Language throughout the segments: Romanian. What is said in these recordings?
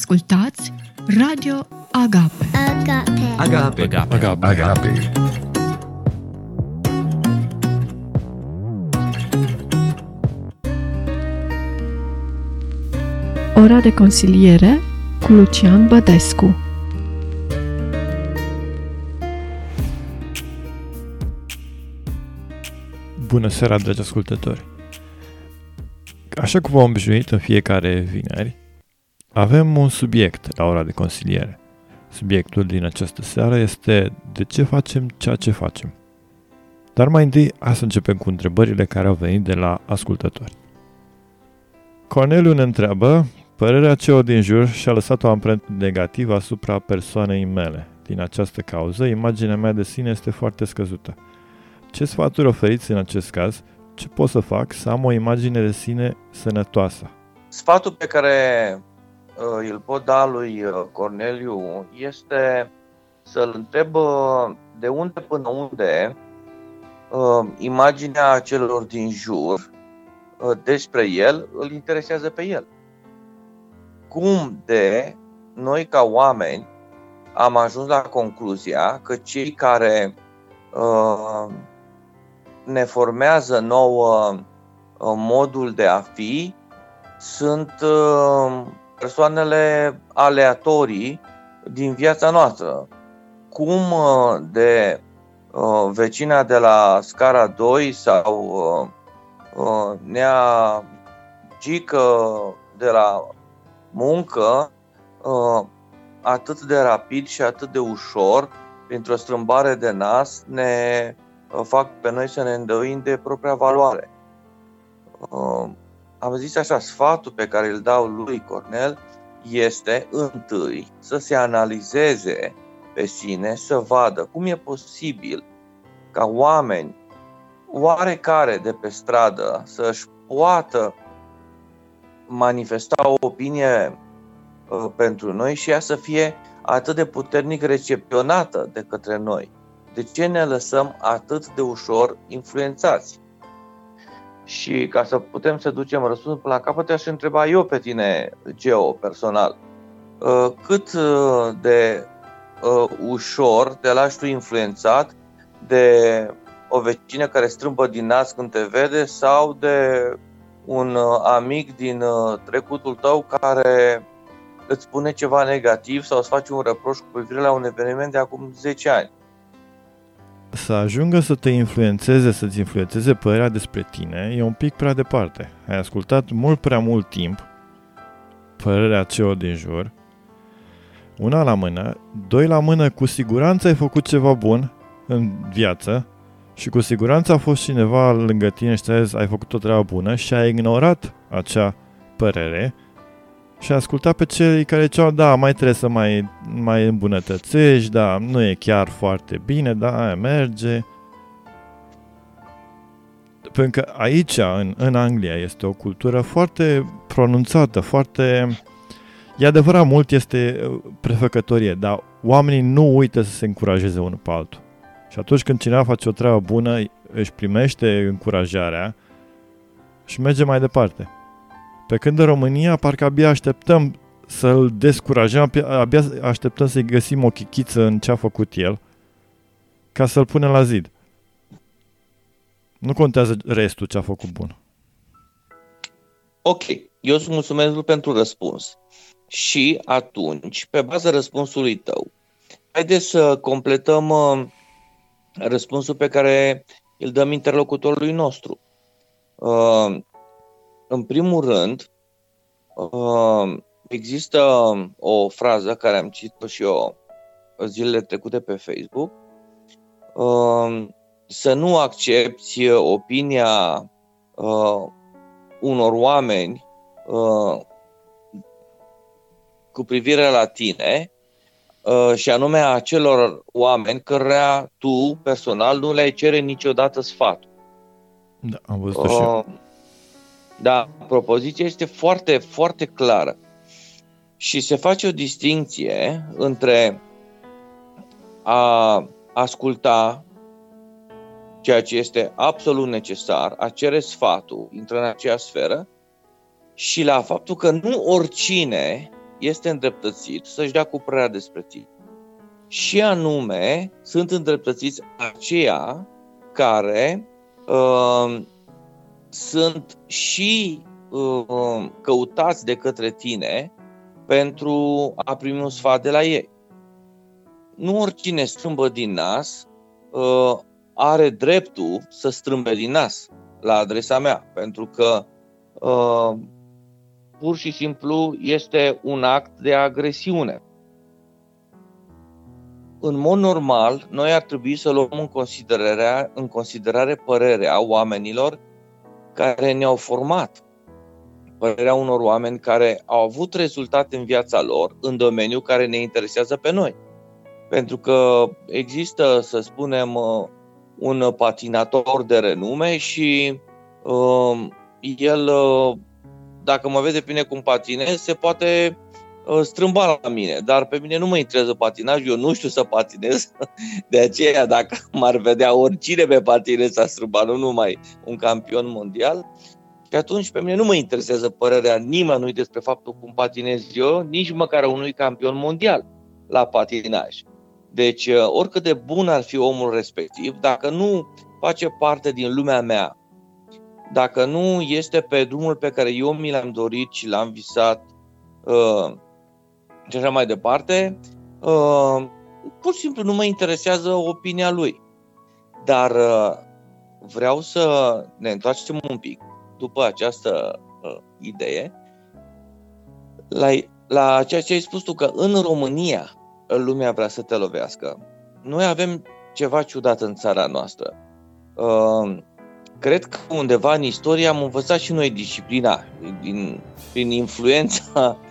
Ascultați Radio Agape. Agape. Agape. Agape. Agape. Agape. Ora de consiliere cu Lucian Bădescu Bună seara, dragi ascultători! Așa cum v-am obișnuit în fiecare vineri, avem un subiect la ora de consiliere. Subiectul din această seară este de ce facem ceea ce facem. Dar mai întâi, hai să începem cu întrebările care au venit de la ascultători. Corneliu ne întreabă, părerea celor din jur și-a lăsat o amprentă negativă asupra persoanei mele. Din această cauză, imaginea mea de sine este foarte scăzută. Ce sfaturi oferiți în acest caz? Ce pot să fac să am o imagine de sine sănătoasă? Sfatul pe care uh, îl pot da lui uh, Corneliu este să-l întreb uh, de unde până unde uh, imaginea celor din jur uh, despre el îl interesează pe el. Cum de noi ca oameni am ajuns la concluzia că cei care uh, ne formează nouă uh, modul de a fi sunt uh, persoanele aleatorii din viața noastră. Cum uh, de vecina de la scara 2 sau nea gică de la muncă atât de rapid și atât de ușor, printr-o strâmbare de nas, ne fac pe noi să ne îndoim de propria valoare. Uh, am zis așa, sfatul pe care îl dau lui Cornel este întâi să se analizeze pe sine, să vadă cum e posibil ca oameni oarecare de pe stradă să-și poată manifesta o opinie uh, pentru noi și ea să fie atât de puternic recepționată de către noi de ce ne lăsăm atât de ușor influențați? Și ca să putem să ducem răspunsul la capăt, aș întreba eu pe tine, Geo, personal, uh, cât uh, de uh, ușor te lași tu influențat de o vecină care strâmbă din nas când te vede sau de un amic din trecutul tău care îți spune ceva negativ sau îți face un reproș cu privire la un eveniment de acum 10 ani să ajungă să te influențeze, să-ți influențeze părerea despre tine, e un pic prea departe. Ai ascultat mult prea mult timp părerea celor din jur, una la mână, doi la mână, cu siguranță ai făcut ceva bun în viață și cu siguranță a fost cineva lângă tine și ți ai făcut o treabă bună și ai ignorat acea părere și asculta pe cei care ziceau, da, mai trebuie să mai, mai îmbunătățești, da, nu e chiar foarte bine, da, aia merge. Pentru că aici, în, în Anglia, este o cultură foarte pronunțată, foarte... E adevărat, mult este uh, prefăcătorie, dar oamenii nu uită să se încurajeze unul pe altul. Și atunci când cineva face o treabă bună, își primește încurajarea și merge mai departe. Pe când în România parcă abia așteptăm să-l descurajăm, abia așteptăm să-i găsim o chichiță în ce a făcut el, ca să-l punem la zid. Nu contează restul ce a făcut bun. Ok, eu îți mulțumesc pentru răspuns. Și atunci, pe baza răspunsului tău, haideți să completăm uh, răspunsul pe care îl dăm interlocutorului nostru. Uh, în primul rând, uh, există o frază care am citit-o și eu zilele trecute pe Facebook, uh, să nu accepti opinia uh, unor oameni cu privire la tine și anume a celor oameni căreia tu personal nu le-ai cere niciodată sfatul. Da, am văzut uh, și eu. Da, propoziția este foarte, foarte clară. Și se face o distinție între a asculta ceea ce este absolut necesar, a cere sfatul, intră în acea sferă, și la faptul că nu oricine este îndreptățit să-și dea cu părerea despre tine. Și anume, sunt îndreptățiți aceia care uh, sunt și uh, căutați de către tine pentru a primi un sfat de la ei. Nu oricine strâmbă din nas uh, are dreptul să strâmbe din nas la adresa mea, pentru că uh, pur și simplu este un act de agresiune. În mod normal, noi ar trebui să luăm în considerare, în considerare părerea oamenilor care ne-au format, părerea unor oameni care au avut rezultate în viața lor în domeniul care ne interesează pe noi. Pentru că există, să spunem, uh, un patinator de renume și uh, el, uh, dacă mă vede pe mine cum patinez, se poate uh, strâmba la mine, dar pe mine nu mă interesează patinaj, eu nu știu să patinez, de aceea dacă m-ar vedea oricine pe patinez a strâmba, nu numai un campion mondial, și atunci pe mine nu mă interesează părerea nimănui despre faptul cum patinez eu, nici măcar unui campion mondial la patinaj. Deci, uh, oricât de bun ar fi omul respectiv, dacă nu face parte din lumea mea, dacă nu este pe drumul pe care eu mi l-am dorit și l-am visat uh, și așa mai departe, uh, pur și simplu nu mă interesează opinia lui. Dar uh, vreau să ne întoarcem un pic după această uh, idee la, la ceea ce ai spus tu, că în România lumea vrea să te lovească. Noi avem ceva ciudat în țara noastră. Uh, cred că undeva în istorie am învățat și noi disciplina din, prin influența uh,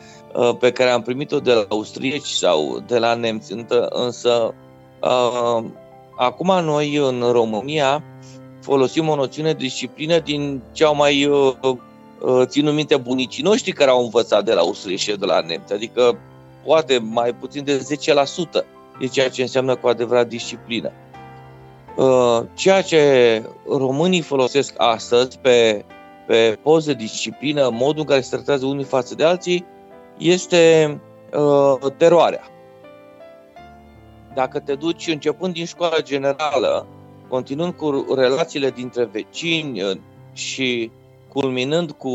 pe care am primit-o de la austrieci sau de la nemți, însă uh, acum noi în România folosim o noțiune de disciplină din ce au mai uh, ținut minte bunicii noștri care au învățat de la austrieci și de la nemți, adică poate mai puțin de 10% de ceea ce înseamnă cu adevărat disciplină. Uh, ceea ce românii folosesc astăzi pe, pe post de disciplină, modul în care se tratează unii față de alții, este uh, teroarea. Dacă te duci începând din școala generală, continuând cu relațiile dintre vecini uh, și culminând cu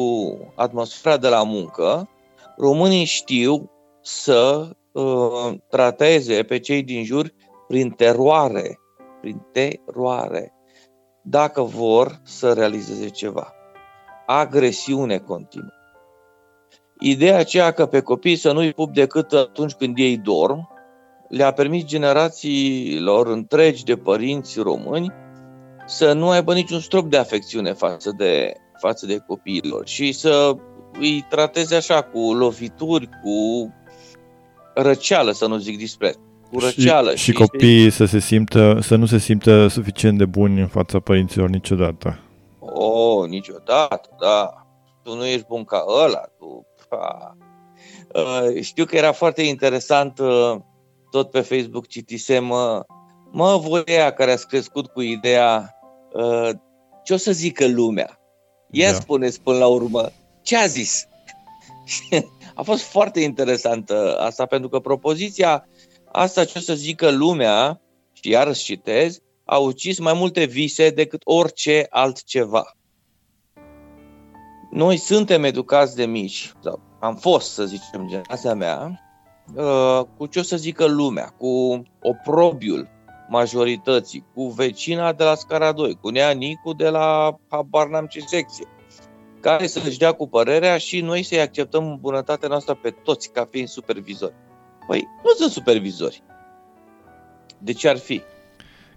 atmosfera de la muncă, românii știu să uh, trateze pe cei din jur prin teroare, prin teroare, dacă vor să realizeze ceva. Agresiune continuă. Ideea aceea că pe copii să nu-i pup decât atunci când ei dorm, le-a permis generațiilor întregi de părinți români să nu aibă niciun strop de afecțiune față de, față de copiilor și să îi trateze așa cu lovituri, cu răceală, să nu zic dispreț. Cu răceală. Și, și, și copiii să, se simtă, să nu se simtă suficient de buni în fața părinților niciodată. Oh, niciodată, da. Tu nu ești bun ca ăla. Tu, pa. Uh, știu că era foarte interesant, uh, tot pe Facebook citisem, uh, mă, voia care a crescut cu ideea uh, ce o să zică lumea. Ia da. spuneți până la urmă, ce a zis? A fost foarte interesantă asta, pentru că propoziția asta, ce să zică lumea, și iar citez, a ucis mai multe vise decât orice altceva. Noi suntem educați de mici, sau am fost, să zicem, generația mea, uh, cu ce o să zică lumea, cu oprobiul majorității, cu vecina de la scara 2, cu nea Nicu de la habar n-am ce secție care să-și dea cu părerea și noi să-i acceptăm bunătatea noastră pe toți ca fiind supervizori. Păi, nu sunt supervizori. De ce ar fi?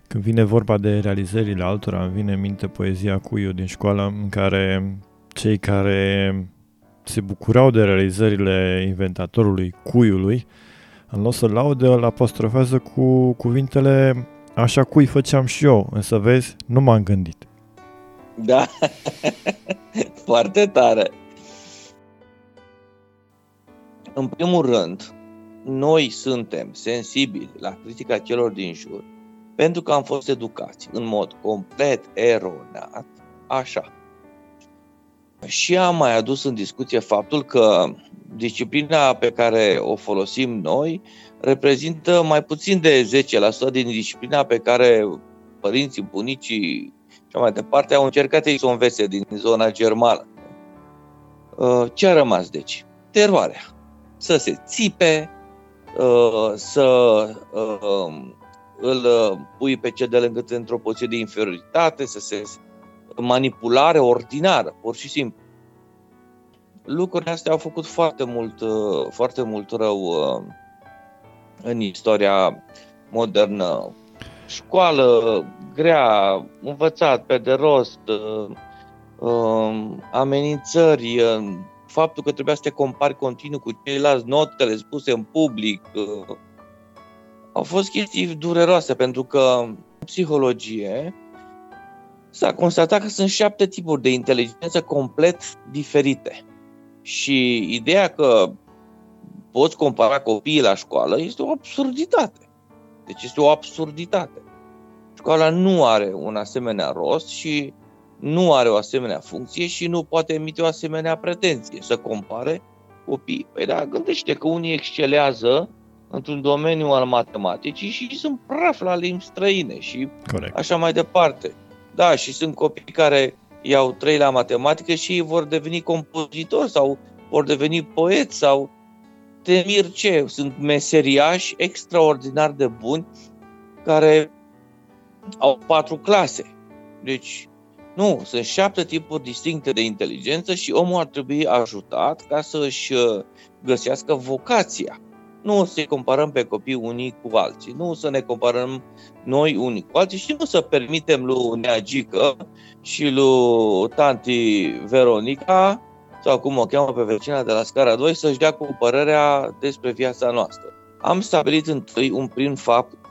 Când vine vorba de realizările altora, îmi vine în minte poezia Cuiu din școală, în care cei care se bucurau de realizările inventatorului Cuiului, în loc să laude, îl apostrofează cu cuvintele Așa cui făceam și eu, însă vezi, nu m-am gândit. Da, foarte tare. În primul rând, noi suntem sensibili la critica celor din jur pentru că am fost educați în mod complet eronat așa. Și am mai adus în discuție faptul că disciplina pe care o folosim noi reprezintă mai puțin de 10% din disciplina pe care părinții, bunicii și mai departe au încercat ei să o învețe din zona germană. Uh, ce a rămas deci? Teroarea. Să se țipe, uh, să uh, îl pui pe cel de lângă într-o poziție de inferioritate, să se manipulare ordinară, pur și simplu. Lucrurile astea au făcut foarte mult, foarte mult rău în istoria modernă. Școală grea, învățat pe de rost, amenințări, faptul că trebuia să te compari continuu cu ceilalți, notele spuse în public, au fost chestii dureroase pentru că în psihologie s-a constatat că sunt șapte tipuri de inteligență complet diferite. Și ideea că poți compara copiii la școală este o absurditate. Deci este o absurditate. Școala nu are un asemenea rost și nu are o asemenea funcție și nu poate emite o asemenea pretenție să compare copiii. Păi da, gândește că unii excelează într-un domeniu al matematicii și sunt praf la limbi străine și Corect. așa mai departe. Da, și sunt copii care iau trei la matematică și ei vor deveni compozitori sau vor deveni poeți sau te mir ce, sunt meseriași extraordinar de buni care au patru clase. Deci, nu, sunt șapte tipuri distincte de inteligență și omul ar trebui ajutat ca să își uh, găsească vocația. Nu să comparăm pe copii unii cu alții, nu să ne comparăm noi unii cu alții și nu să permitem lui Neagică și lui tanti Veronica sau cum o cheamă pe vecina de la scara 2, să-și dea cu părerea despre viața noastră. Am stabilit întâi un prim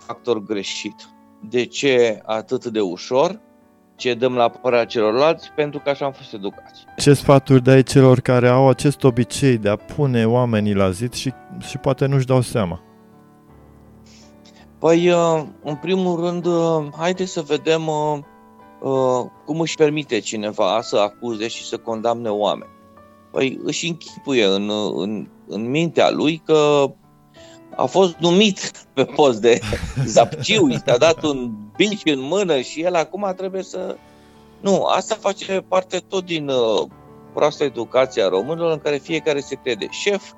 factor greșit. De ce atât de ușor? Ce dăm la părerea celorlalți? Pentru că așa am fost educați. Ce sfaturi dai celor care au acest obicei de a pune oamenii la zid și, și poate nu-și dau seama? Păi, uh, în primul rând, uh, haideți să vedem uh, cum își permite cineva să acuze și să condamne oameni. Păi își închipuie în, în, în mintea lui că a fost numit pe post de zapciu, i s-a dat un bici în mână și el acum trebuie să... Nu, asta face parte tot din uh, proastă educație a românilor în care fiecare se crede șef,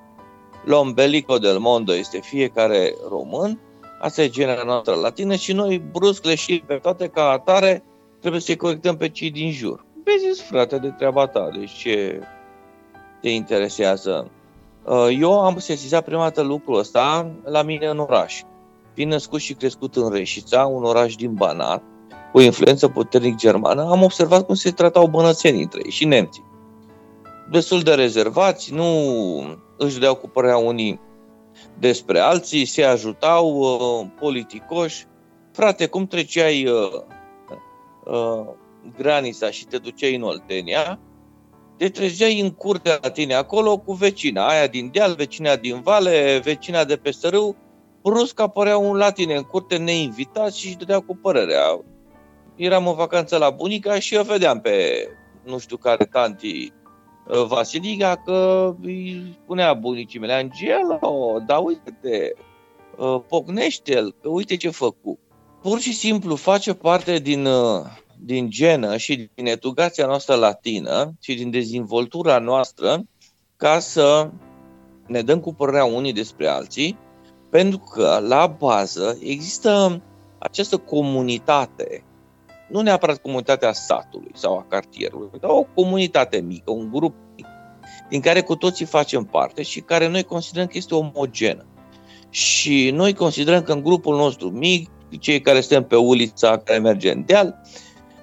l'ombelico del mondo este fiecare român, asta e genera noastră latină și noi brusc le și pe toate ca atare trebuie să-i corectăm pe cei din jur. Vezi, frate, de treaba ta, deci ce te interesează. Uh, eu am sesizat prima dată lucrul ăsta la mine în oraș. Fiind născut și crescut în Reșița, un oraș din Banat, cu influență puternic germană, am observat cum se tratau bănățenii între ei și nemții. Destul de rezervați, nu își deau cu părerea unii despre alții, se ajutau uh, politicoși. Frate, cum treceai uh, uh, granița și te duceai în Oltenia, te trezeai în curte la tine acolo cu vecina, aia din deal, vecina din vale, vecina de pe râu, brusc apărea un la tine în curte neinvitat și își dădea cu părerea. Eram în vacanță la bunica și eu vedeam pe nu știu care tanti uh, Vasilica că îi spunea bunicii mele, Angelo, da uite-te, uh, pocnește-l, că uite ce făcut. Pur și simplu face parte din uh, din genă și din educația noastră latină și din dezvoltura noastră ca să ne dăm cu părerea unii despre alții, pentru că la bază există această comunitate, nu neapărat comunitatea satului sau a cartierului, dar o comunitate mică, un grup mic, din care cu toții facem parte și care noi considerăm că este omogenă. Și noi considerăm că în grupul nostru mic, cei care suntem pe ulița care merge în deal,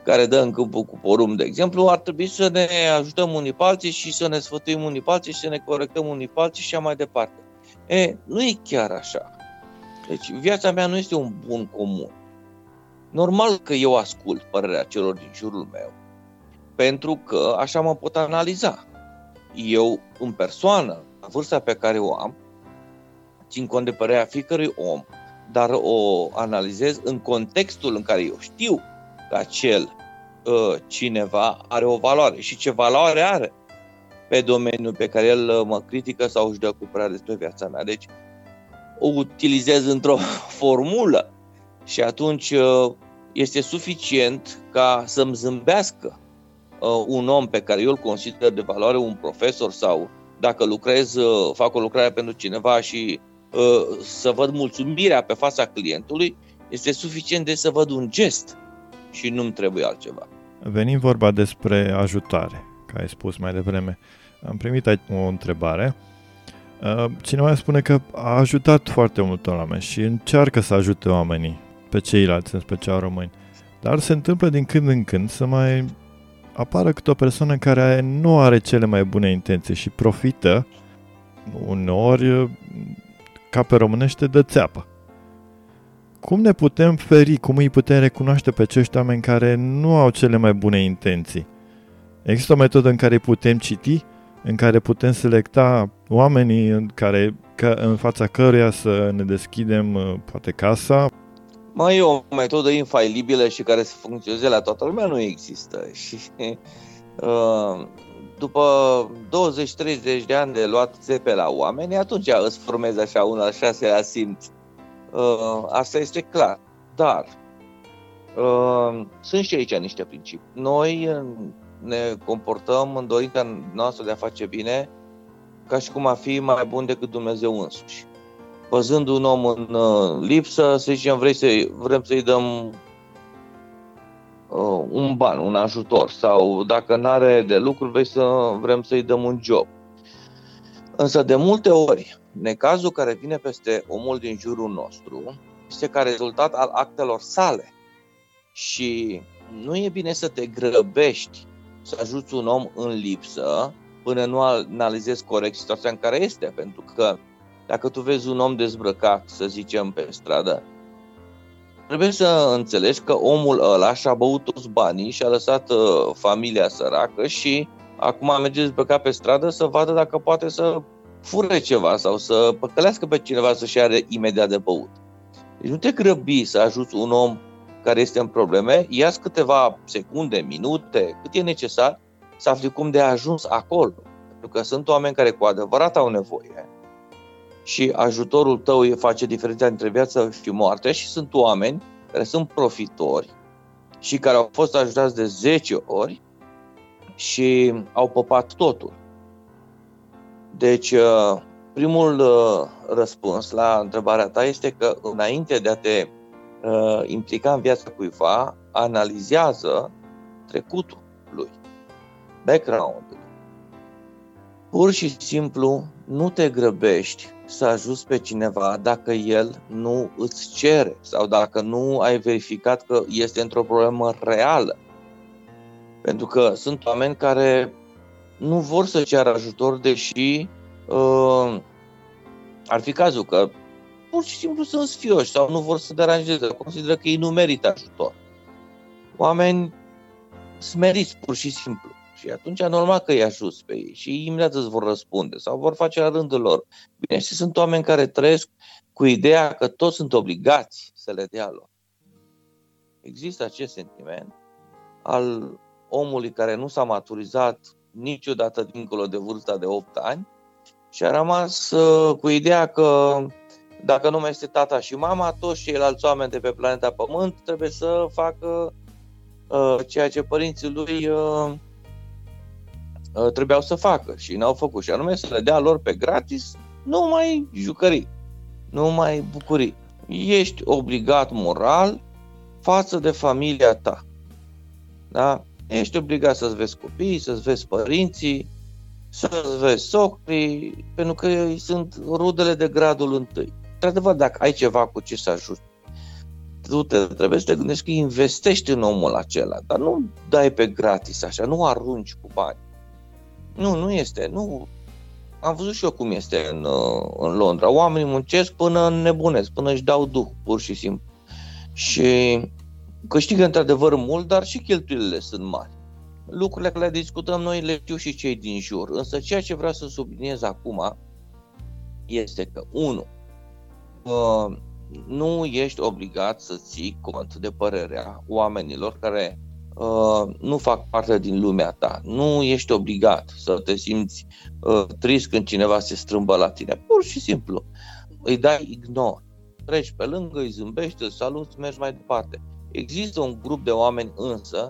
care dă în câmpul cu porum, de exemplu, ar trebui să ne ajutăm unii pe alții și să ne sfătuim unii pe alții și să ne corectăm unii pe alții și așa mai departe. E, nu e chiar așa. Deci viața mea nu este un bun comun. Normal că eu ascult părerea celor din jurul meu, pentru că așa mă pot analiza. Eu, în persoană, la vârsta pe care o am, țin cont de părerea fiecărui om, dar o analizez în contextul în care eu știu că acel uh, cineva are o valoare și ce valoare are. pe domeniul pe care el uh, mă critică sau își dă cu prea despre viața mea. Deci o utilizez într-o formulă și atunci uh, este suficient ca să-mi zâmbească uh, un om pe care eu îl consider de valoare, un profesor sau dacă lucrez, fac o lucrare pentru cineva și să văd mulțumirea pe fața clientului, este suficient de să văd un gest și nu-mi trebuie altceva. Venim vorba despre ajutare, ca ai spus mai devreme. Am primit aici o întrebare. Uh, cineva spune că a ajutat foarte mult oameni și încearcă să ajute oamenii, pe ceilalți, în special români. Dar se întâmplă din când în când să mai apară câte o persoană care nu are cele mai bune intenții și profită uneori ca pe românește de țeapă. Cum ne putem feri, cum îi putem recunoaște pe acești oameni care nu au cele mai bune intenții? Există o metodă în care putem citi, în care putem selecta oamenii în, care, ca, în fața căruia să ne deschidem uh, poate casa? Mai e o metodă infailibilă și care să funcționeze la toată lumea nu există. Și uh, după 20-30 de ani de luat țepe la oameni, atunci îți formezi așa un al șaselea simț Uh, asta este clar. Dar uh, sunt și aici niște principii. Noi uh, ne comportăm în dorința noastră de a face bine ca și cum a fi mai bun decât Dumnezeu însuși. Văzând un om în uh, lipsă, să zicem, vrei să vrem să-i dăm uh, un ban, un ajutor sau dacă nu are de lucru, vrei să vrem să-i dăm un job. Însă de multe ori Necazul care vine peste omul din jurul nostru este ca rezultat al actelor sale. Și nu e bine să te grăbești să ajuți un om în lipsă până nu analizezi corect situația în care este. Pentru că dacă tu vezi un om dezbrăcat, să zicem, pe stradă, trebuie să înțelegi că omul ăla și-a băut toți banii și a lăsat uh, familia săracă și acum merge dezbrăcat pe stradă să vadă dacă poate să fure ceva sau să păcălească pe cineva să-și are imediat de băut. Deci nu te grăbi să ajuți un om care este în probleme, ia câteva secunde, minute, cât e necesar să afli cum de a ajuns acolo. Pentru că sunt oameni care cu adevărat au nevoie și ajutorul tău face diferența între viață și moarte și sunt oameni care sunt profitori și care au fost ajutați de 10 ori și au păpat totul. Deci, uh, primul uh, răspuns la întrebarea ta este că înainte de a te uh, implica în viața cuiva, analizează trecutul lui, background-ul. Pur și simplu nu te grăbești să ajuți pe cineva dacă el nu îți cere sau dacă nu ai verificat că este într-o problemă reală. Pentru că sunt oameni care nu vor să ceară ajutor, deși uh, ar fi cazul că pur și simplu sunt sfioși sau nu vor să deranjeze, consideră că ei nu merită ajutor. Oameni smeriți pur și simplu. Și atunci normal că îi ajuți pe ei și imediat îți vor răspunde sau vor face la rândul lor. Bine, și sunt oameni care trăiesc cu ideea că toți sunt obligați să le dea lor. Există acest sentiment al omului care nu s-a maturizat niciodată dincolo de vârsta de 8 ani și a rămas uh, cu ideea că dacă nu mai este tata și mama, toți ceilalți oameni de pe planeta Pământ trebuie să facă uh, ceea ce părinții lui uh, uh, trebuiau să facă și n-au făcut și anume să le dea lor pe gratis numai jucării, numai bucurii. Ești obligat moral față de familia ta. Da? Ești obligat să-ți vezi copiii, să-ți vezi părinții, să-ți vezi socrii, pentru că ei sunt rudele de gradul întâi. Într-adevăr, dacă ai ceva cu ce să ajut, tu te, trebuie să te gândești că investești în omul acela, dar nu dai pe gratis așa, nu arunci cu bani. Nu, nu este, nu. Am văzut și eu cum este în, în Londra. Oamenii muncesc până nebunesc, până își dau duh, pur și simplu. Și câștigă într-adevăr mult, dar și cheltuielile sunt mari. Lucrurile care le discutăm noi le știu și cei din jur, însă ceea ce vreau să subliniez acum este că, unu, uh, nu ești obligat să ții cont de părerea oamenilor care uh, nu fac parte din lumea ta. Nu ești obligat să te simți uh, trist când cineva se strâmbă la tine. Pur și simplu. Îi dai ignor. Treci pe lângă, îi zâmbești, îl saluți, mergi mai departe. Există un grup de oameni însă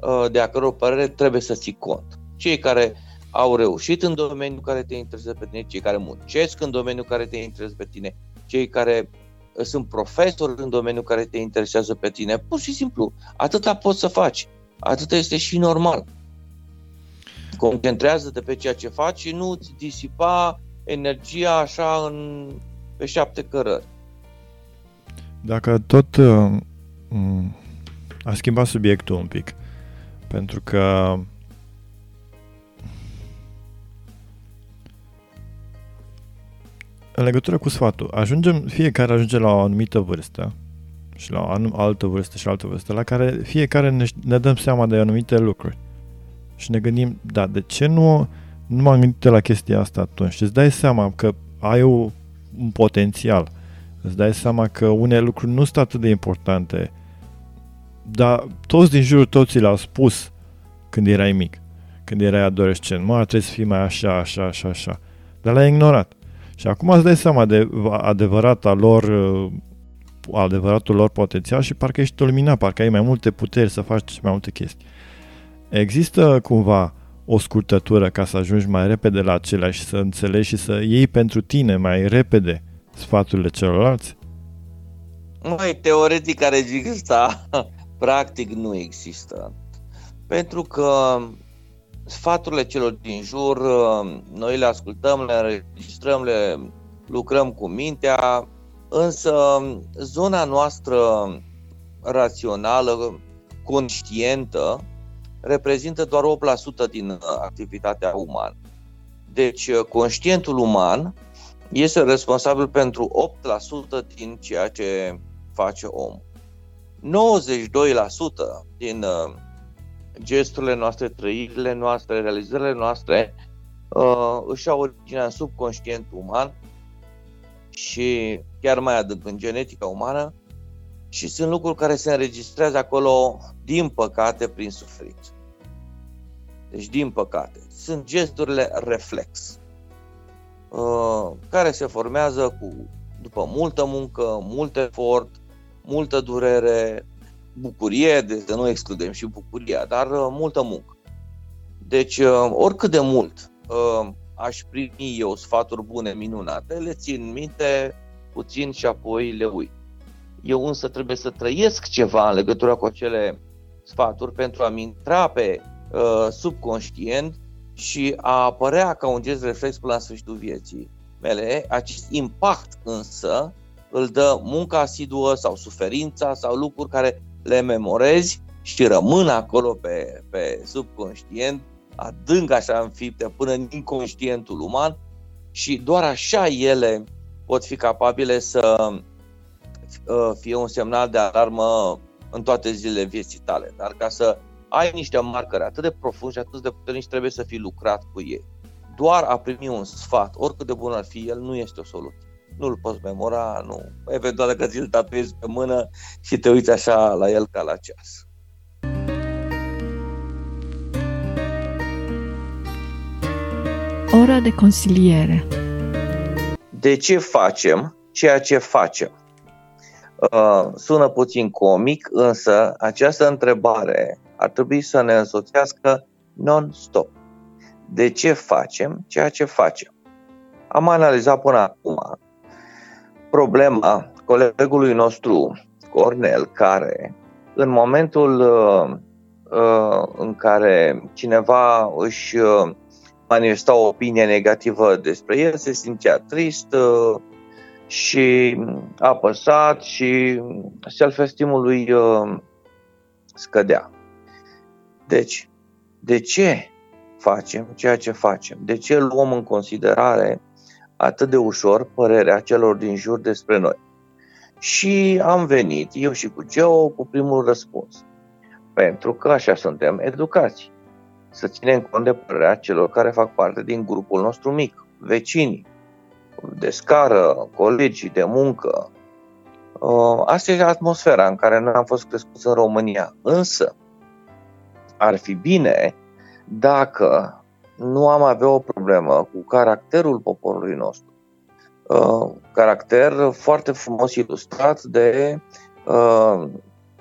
uh, de a căror părere trebuie să ții cont. Cei care au reușit în domeniul care te interesează pe tine, cei care muncesc în domeniul care te interesează pe tine, cei care uh, sunt profesori în domeniul care te interesează pe tine. Pur și simplu, atâta poți să faci. Atâta este și normal. Concentrează-te pe ceea ce faci și nu ți disipa energia așa în, pe șapte cărări. Dacă tot uh, a schimbat subiectul un pic, pentru că în legătură cu sfatul, ajungem, fiecare ajunge la o anumită vârstă și la o altă vârstă și la altă vârstă, la care fiecare ne, ne dăm seama de anumite lucruri. Și ne gândim, da, de ce nu, nu m-am gândit la chestia asta atunci? Și îți dai seama că ai o, un potențial. Îți dai seama că unele lucruri nu sunt atât de importante, dar toți din jurul toți le-au spus când erai mic, când erai adolescent, mă, trebuie să fii mai așa, așa, așa, așa. Dar l-ai ignorat. Și acum îți dai seama de adevărata lor, uh, adevăratul lor potențial și parcă ești luminat, parcă ai mai multe puteri să faci mai multe chestii. Există cumva o scurtătură ca să ajungi mai repede la acelea și să înțelegi și să iei pentru tine mai repede sfaturile celorlalți? Mai teoretic care există, practic nu există. Pentru că sfaturile celor din jur, uh, noi le ascultăm, le înregistrăm, le lucrăm cu mintea, însă zona noastră rațională, conștientă, reprezintă doar 8% din uh, activitatea umană. Deci, uh, conștientul uman este responsabil pentru 8% din ceea ce face omul. 92% din gesturile noastre, trăirile noastre, realizările noastre uh, își au originea în subconștient uman și chiar mai adânc în genetica umană și sunt lucruri care se înregistrează acolo, din păcate, prin suferință. Deci, din păcate, sunt gesturile reflex, uh, care se formează cu, după multă muncă, mult efort, multă durere, bucurie, de să nu excludem și bucuria, dar uh, multă muncă. Deci, uh, oricât de mult uh, aș primi eu sfaturi bune, minunate, le țin minte puțin și apoi le uit. Eu însă trebuie să trăiesc ceva în legătură cu acele sfaturi pentru a-mi intra pe uh, subconștient și a apărea ca un gest reflex până la sfârșitul vieții mele. Acest impact însă îl dă munca asiduă sau suferința sau lucruri care le memorezi și rămân acolo pe, pe subconștient, adânc așa înfipte până în inconștientul uman și doar așa ele pot fi capabile să uh, fie un semnal de alarmă în toate zilele vieții tale. Dar ca să ai niște marcări atât de profunde și atât de puternici, trebuie să fii lucrat cu ei. Doar a primi un sfat, oricât de bun ar fi el, nu este o soluție nu-l poți memora, nu. Eventual dacă ți-l tatuezi pe mână și te uiți așa la el ca la ceas. Ora de consiliere De ce facem ceea ce facem? Uh, sună puțin comic, însă această întrebare ar trebui să ne însoțească non-stop. De ce facem ceea ce facem? Am analizat până acum problema colegului nostru Cornel, care în momentul uh, uh, în care cineva își uh, manifesta o opinie negativă despre el, se simțea trist uh, și apăsat și self-esteemul lui uh, scădea. Deci, de ce facem ceea ce facem? De ce luăm în considerare atât de ușor părerea celor din jur despre noi. Și am venit, eu și cu Geo, cu primul răspuns. Pentru că așa suntem educați. Să ținem cont de părerea celor care fac parte din grupul nostru mic, vecinii, de scară, colegii de muncă. Uh, asta e atmosfera în care noi am fost crescuți în România. Însă, ar fi bine dacă nu am avea o problemă cu caracterul poporului nostru. Uh, caracter foarte frumos ilustrat de uh,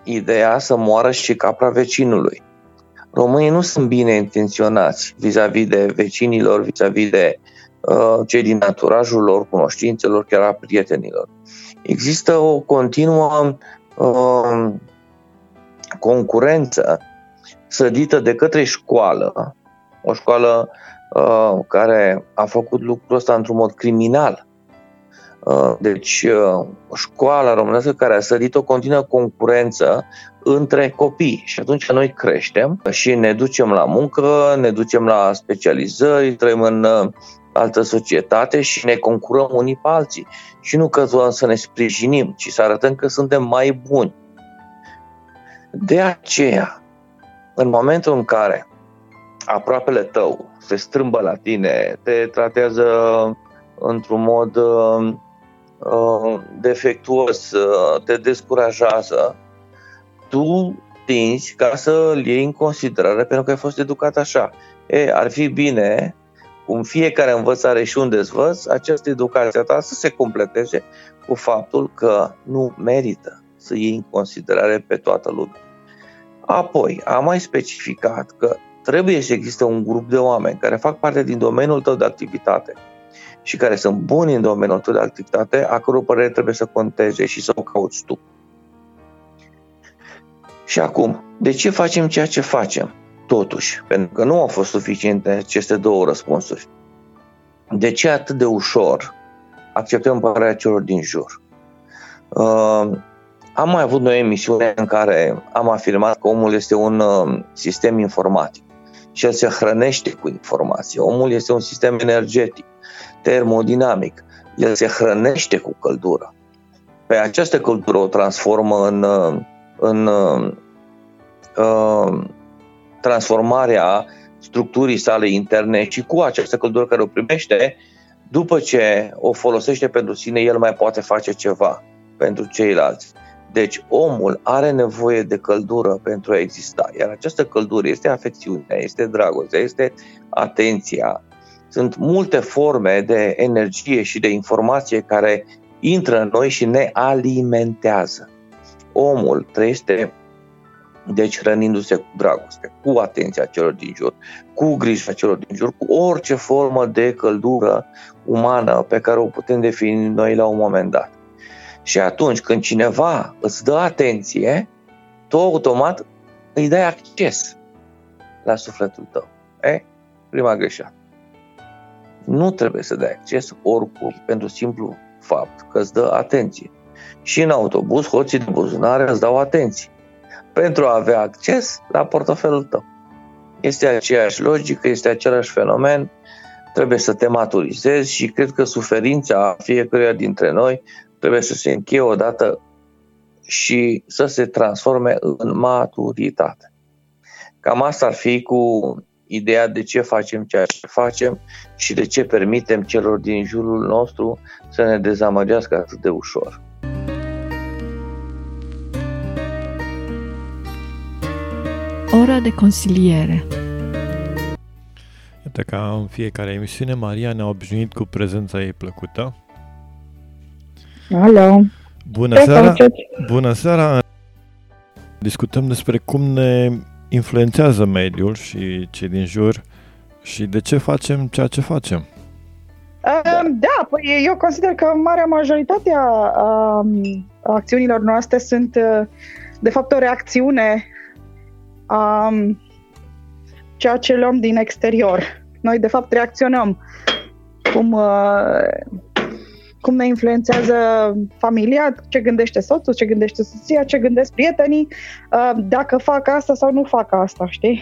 ideea să moară și capra vecinului. Românii nu sunt bine intenționați vis-a-vis de vecinilor, vis-a-vis de uh, cei din naturajul lor, cunoștințelor, chiar a prietenilor. Există o continuă uh, concurență sădită de către școală, o școală uh, care a făcut lucrul ăsta într-un mod criminal. Uh, deci, uh, școala românească care a sădit o continuă concurență între copii și atunci noi creștem și ne ducem la muncă, ne ducem la specializări, trăim în uh, altă societate și ne concurăm unii pe alții. Și nu că să ne sprijinim, ci să arătăm că suntem mai buni. De aceea, în momentul în care aproapele tău se strâmbă la tine, te tratează într-un mod uh, uh defectuos, uh, te descurajează, tu tinzi ca să îl iei în considerare pentru că ai fost educat așa. E, ar fi bine, cum fiecare învăț are și un dezvăț, această educație ta să se completeze cu faptul că nu merită să iei în considerare pe toată lumea. Apoi, am mai specificat că trebuie să existe un grup de oameni care fac parte din domeniul tău de activitate și care sunt buni în domeniul tău de activitate, a căror părere trebuie să conteze și să o cauți tu. Și acum, de ce facem ceea ce facem? Totuși, pentru că nu au fost suficiente aceste două răspunsuri. De ce atât de ușor acceptăm părerea celor din jur? Uh, am mai avut noi emisiune în care am afirmat că omul este un uh, sistem informatic și el se hrănește cu informație. Omul este un sistem energetic, termodinamic. El se hrănește cu căldură. Pe această căldură o transformă în, uh, în uh, uh, transformarea structurii sale interne și cu această căldură care o primește, după ce o folosește pentru sine, el mai poate face ceva pentru ceilalți. Deci omul are nevoie de căldură pentru a exista, iar această căldură este afecțiunea, este dragostea, este atenția. Sunt multe forme de energie și de informație care intră în noi și ne alimentează. Omul trăiește deci hrănindu-se cu dragoste, cu atenția celor din jur, cu grija celor din jur, cu orice formă de căldură umană pe care o putem defini noi la un moment dat. Și atunci când cineva îți dă atenție, tu automat îi dai acces la sufletul tău. E? Prima greșeală. Nu trebuie să dai acces oricum pentru simplu fapt că îți dă atenție. Și în autobuz, hoții de buzunare îți dau atenție pentru a avea acces la portofelul tău. Este aceeași logică, este același fenomen, trebuie să te maturizezi și cred că suferința fiecăruia dintre noi trebuie să se încheie odată și să se transforme în maturitate. Cam asta ar fi cu ideea de ce facem ceea ce facem și de ce permitem celor din jurul nostru să ne dezamăgească atât de ușor. Ora de consiliere Iată ca în fiecare emisiune, Maria ne-a obișnuit cu prezența ei plăcută Alo! Bună Ce seara! Faceți? Bună seara! Discutăm despre cum ne influențează mediul și cei din jur și de ce facem ceea ce facem. Da, păi eu consider că marea majoritate a acțiunilor noastre sunt de fapt o reacțiune a ceea ce luăm din exterior. Noi de fapt reacționăm cum cum ne influențează familia, ce gândește soțul, ce gândește soția, ce gândesc prietenii, uh, dacă fac asta sau nu fac asta, știi?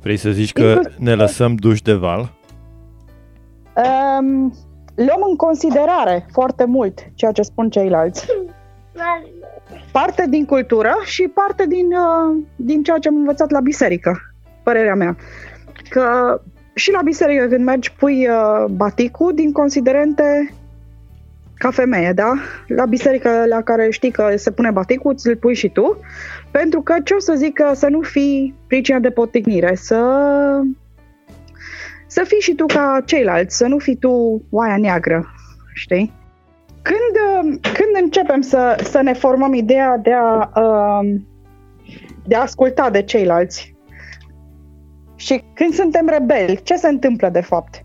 Vrei să zici că ne lăsăm duși de val? Um, luăm în considerare foarte mult ceea ce spun ceilalți. Parte din cultură și parte din, uh, din ceea ce am învățat la biserică, părerea mea. Că și la biserică când mergi pui uh, baticul din considerente ca femeie, da? La biserică la care știi că se pune baticul, ți-l pui și tu, pentru că ce o să zic că să nu fii pricina de potignire, să să fii și tu ca ceilalți, să nu fii tu oaia neagră, știi? Când, când începem să, să ne formăm ideea de a, um, de a asculta de ceilalți și când suntem rebeli, ce se întâmplă de fapt?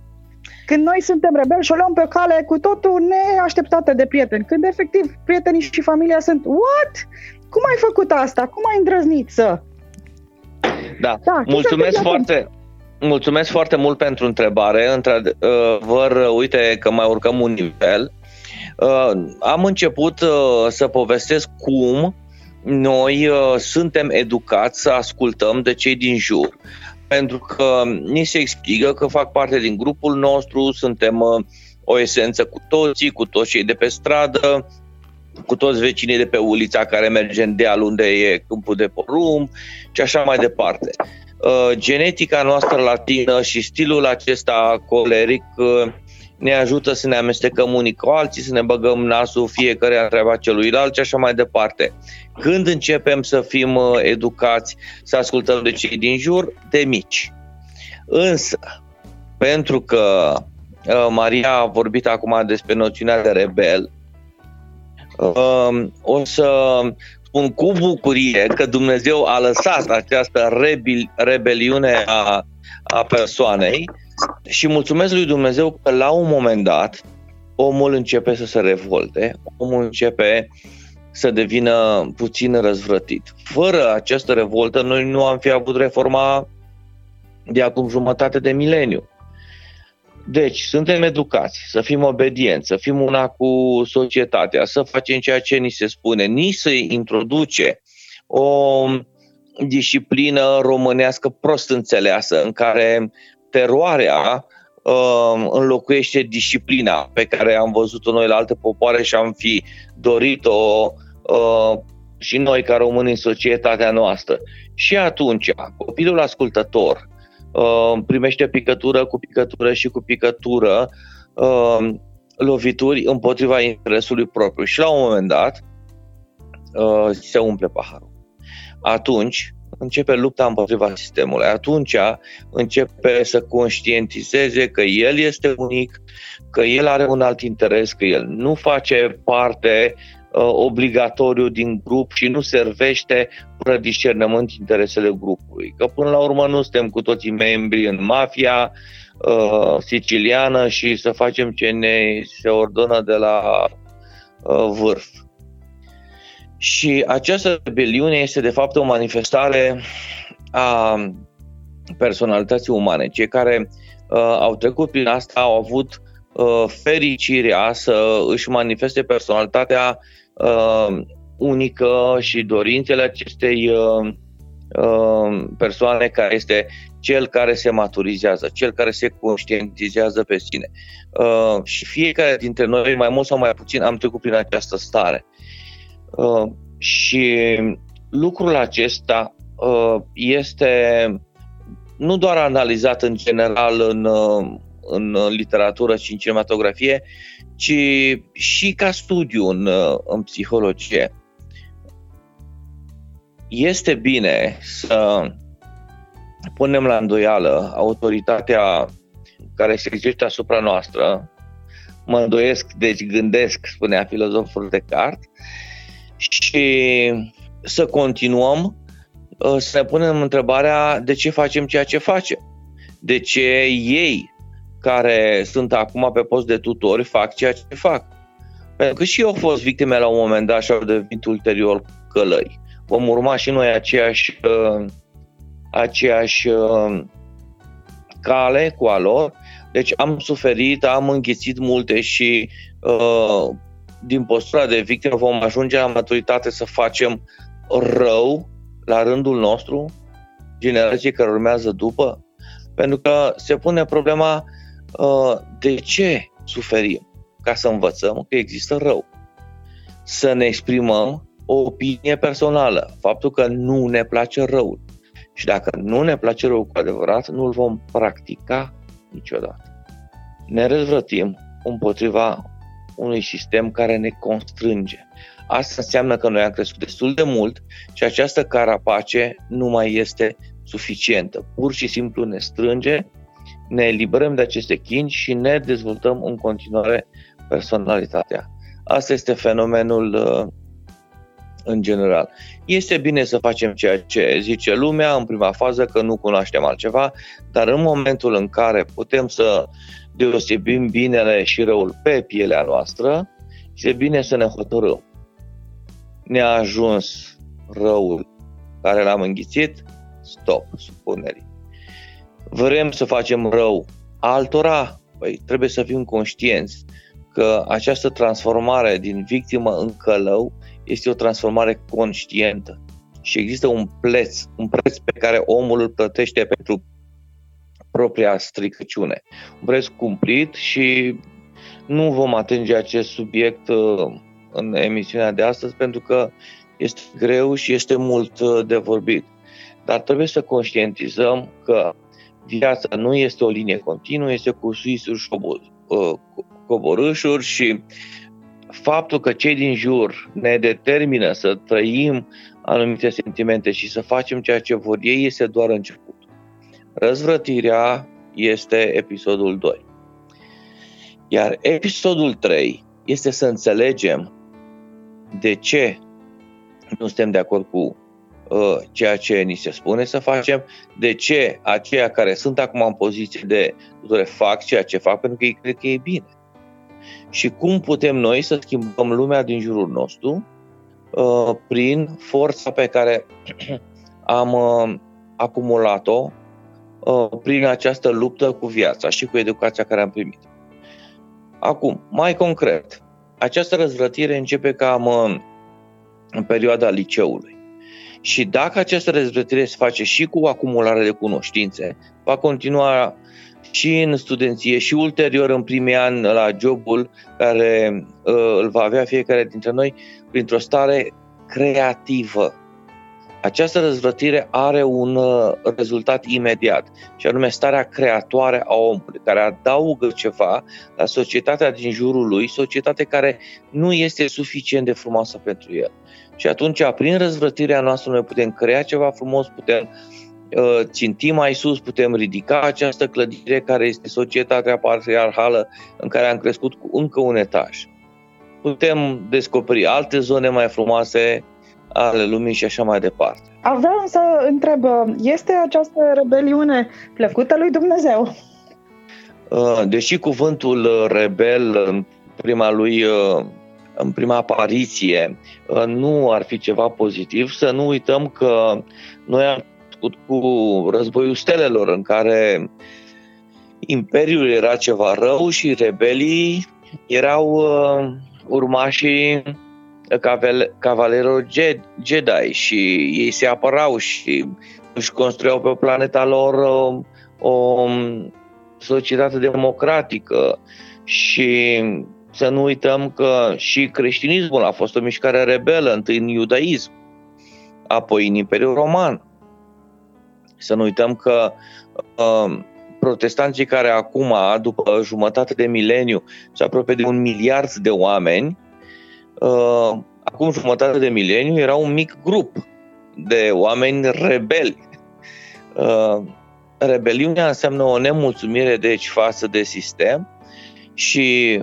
Când noi suntem rebeli și o luăm pe cale cu totul neașteptată de prieteni, când efectiv prietenii și familia sunt What? Cum ai făcut asta? Cum ai îndrăznit să? Da, da mulțumesc foarte, mulțumesc foarte mult pentru întrebare. Într-adevăr, uite că mai urcăm un nivel. Uh, am început uh, să povestesc cum noi uh, suntem educați să ascultăm de cei din jur pentru că ni se explică că fac parte din grupul nostru, suntem uh, o esență cu toții, cu toți cei de pe stradă, cu toți vecinii de pe ulița care merge în deal unde e câmpul de porum și așa mai departe. Uh, genetica noastră latină și stilul acesta coleric uh, ne ajută să ne amestecăm unii cu alții, să ne băgăm nasul fiecare în treaba celuilalt și așa mai departe. Când începem să fim uh, educați, să ascultăm de cei din jur, de mici. Însă, pentru că uh, Maria a vorbit acum despre noțiunea de rebel, um, o să spun cu bucurie că Dumnezeu a lăsat această rebel, rebeliune a, a persoanei și mulțumesc lui Dumnezeu că la un moment dat omul începe să se revolte, omul începe să devină puțin răzvrătit. Fără această revoltă, noi nu am fi avut reforma de acum jumătate de mileniu. Deci, suntem educați, să fim obedienți, să fim una cu societatea, să facem ceea ce ni se spune, ni se introduce o disciplină românească prost înțeleasă, în care teroarea uh, înlocuiește disciplina pe care am văzut-o noi la alte popoare și am fi dorit-o uh, și noi ca români în societatea noastră. Și atunci, copilul ascultător uh, primește picătură cu picătură și cu picătură uh, lovituri împotriva interesului propriu și la un moment dat uh, se umple paharul. Atunci, începe lupta împotriva sistemului. Atunci începe să conștientizeze că el este unic, că el are un alt interes, că el nu face parte uh, obligatoriu din grup și nu servește fără discernământ interesele grupului. Că până la urmă nu suntem cu toții membri în mafia uh, siciliană și să facem ce ne se ordonă de la uh, vârf. Și această rebeliune este de fapt o manifestare a personalității umane. Cei care uh, au trecut prin asta au avut uh, fericirea să își manifeste personalitatea uh, unică și dorințele acestei uh, uh, persoane care este cel care se maturizează, cel care se conștientizează pe sine. Uh, și fiecare dintre noi, mai mult sau mai puțin, am trecut prin această stare. Uh, și lucrul acesta uh, este nu doar analizat în general în, uh, în literatură și în cinematografie, ci și ca studiu în, în psihologie. Este bine să punem la îndoială autoritatea care se exercită asupra noastră, mă îndoiesc, deci gândesc, spunea filozoful Descartes, și să continuăm uh, să ne punem întrebarea de ce facem ceea ce facem. De ce ei, care sunt acum pe post de tutori, fac ceea ce fac. Pentru că și eu au fost victime la un moment dat și au devenit ulterior călăi. Vom urma și noi aceeași, uh, aceeași uh, cale cu a lor. Deci am suferit, am înghițit multe și uh, din postura de victimă vom ajunge la maturitate să facem rău la rândul nostru, generației care urmează după? Pentru că se pune problema uh, de ce suferim? Ca să învățăm că există rău. Să ne exprimăm o opinie personală, faptul că nu ne place răul. Și dacă nu ne place răul cu adevărat, nu-l vom practica niciodată. Ne răzvrătim împotriva unui sistem care ne constrânge. Asta înseamnă că noi am crescut destul de mult și această carapace nu mai este suficientă. Pur și simplu ne strânge, ne eliberăm de aceste chingi și ne dezvoltăm în continuare personalitatea. Asta este fenomenul uh, în general. Este bine să facem ceea ce zice lumea în prima fază, că nu cunoaștem altceva, dar în momentul în care putem să deosebim binele și răul pe pielea noastră, este bine să ne hotărâm. Ne-a ajuns răul care l-am înghițit, stop, supunerii. Vrem să facem rău altora? Păi trebuie să fim conștienți că această transformare din victimă în călău este o transformare conștientă și există un preț, un preț pe care omul îl plătește pentru propria stricăciune. Un preț cumplit și nu vom atinge acest subiect uh, în emisiunea de astăzi pentru că este greu și este mult uh, de vorbit. Dar trebuie să conștientizăm că viața nu este o linie continuă, este cu suisuri și uh, coborâșuri și faptul că cei din jur ne determină să trăim anumite sentimente și să facem ceea ce vor ei este doar început. Răzvrătirea este episodul 2. Iar episodul 3 este să înțelegem de ce nu suntem de acord cu uh, ceea ce ni se spune să facem, de ce aceia care sunt acum în poziție de fac ceea ce fac pentru că ei cred că e bine și cum putem noi să schimbăm lumea din jurul nostru uh, prin forța pe care am uh, acumulat-o uh, prin această luptă cu viața și cu educația care am primit. Acum, mai concret, această răzvrătire începe cam în perioada liceului. Și dacă această răzvrătire se face și cu acumulare de cunoștințe, va continua și în studenție și ulterior în primii ani la jobul care uh, îl va avea fiecare dintre noi printr-o stare creativă. Această răzvrătire are un uh, rezultat imediat, și anume starea creatoare a omului, care adaugă ceva la societatea din jurul lui, societate care nu este suficient de frumoasă pentru el. Și atunci, prin răzvrătirea noastră, noi putem crea ceva frumos, putem uh, Uh, țintim mai sus, putem ridica această clădire care este societatea patriarhală în care am crescut cu încă un etaj. Putem descoperi alte zone mai frumoase ale lumii și așa mai departe. Aveam să întreb, este această rebeliune plăcută lui Dumnezeu? Uh, deși cuvântul rebel în prima lui uh, în prima apariție nu ar fi ceva pozitiv, să nu uităm că noi am început cu războiul stelelor, în care Imperiul era ceva rău și rebelii erau uh, urmașii cavalerul Jedi și ei se apărau și își construiau pe planeta lor uh, o societate democratică și să nu uităm că și creștinismul a fost o mișcare rebelă, întâi în iudaism, apoi în Imperiul Roman. Să nu uităm că uh, protestanții care acum, după jumătate de mileniu, se apropie de un miliard de oameni, uh, acum jumătate de mileniu era un mic grup de oameni rebeli. Uh, rebeliunea înseamnă o nemulțumire deci față de sistem și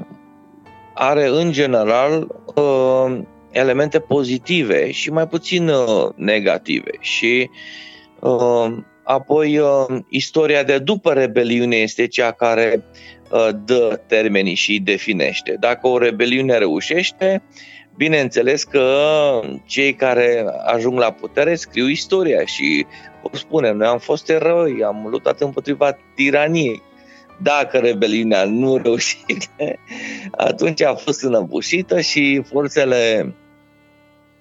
are în general uh, elemente pozitive și mai puțin uh, negative și uh, Apoi, uh, istoria de după rebeliune este cea care uh, dă termenii și îi definește. Dacă o rebeliune reușește, bineînțeles că cei care ajung la putere scriu istoria și vor spune, noi am fost eroi, am luptat împotriva tiraniei. Dacă rebeliunea nu reușește, atunci a fost înăbușită și forțele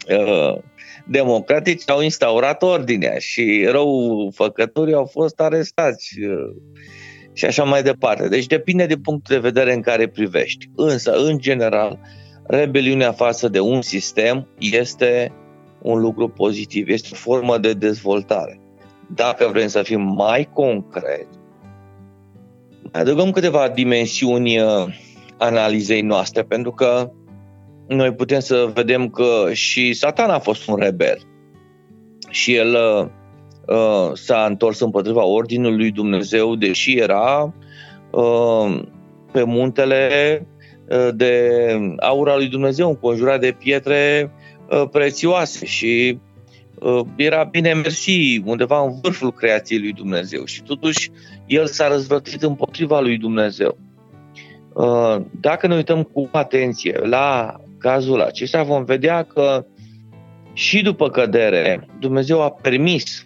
uh, democratici au instaurat ordinea și răufăcătorii au fost arestați uh, și așa mai departe. Deci depinde de punctul de vedere în care privești. Însă, în general, rebeliunea față de un sistem este un lucru pozitiv, este o formă de dezvoltare. Dacă vrem să fim mai concreți, adăugăm câteva dimensiuni uh, analizei noastre, pentru că noi putem să vedem că și Satan a fost un rebel și el uh, s-a întors împotriva ordinului lui Dumnezeu, deși era uh, pe muntele uh, de aura lui Dumnezeu, înconjurat de pietre uh, prețioase și uh, era bine mersi undeva în vârful creației lui Dumnezeu și totuși el s-a răzvrătit împotriva lui Dumnezeu. Dacă ne uităm cu atenție la cazul acesta, vom vedea că și după cădere, Dumnezeu a permis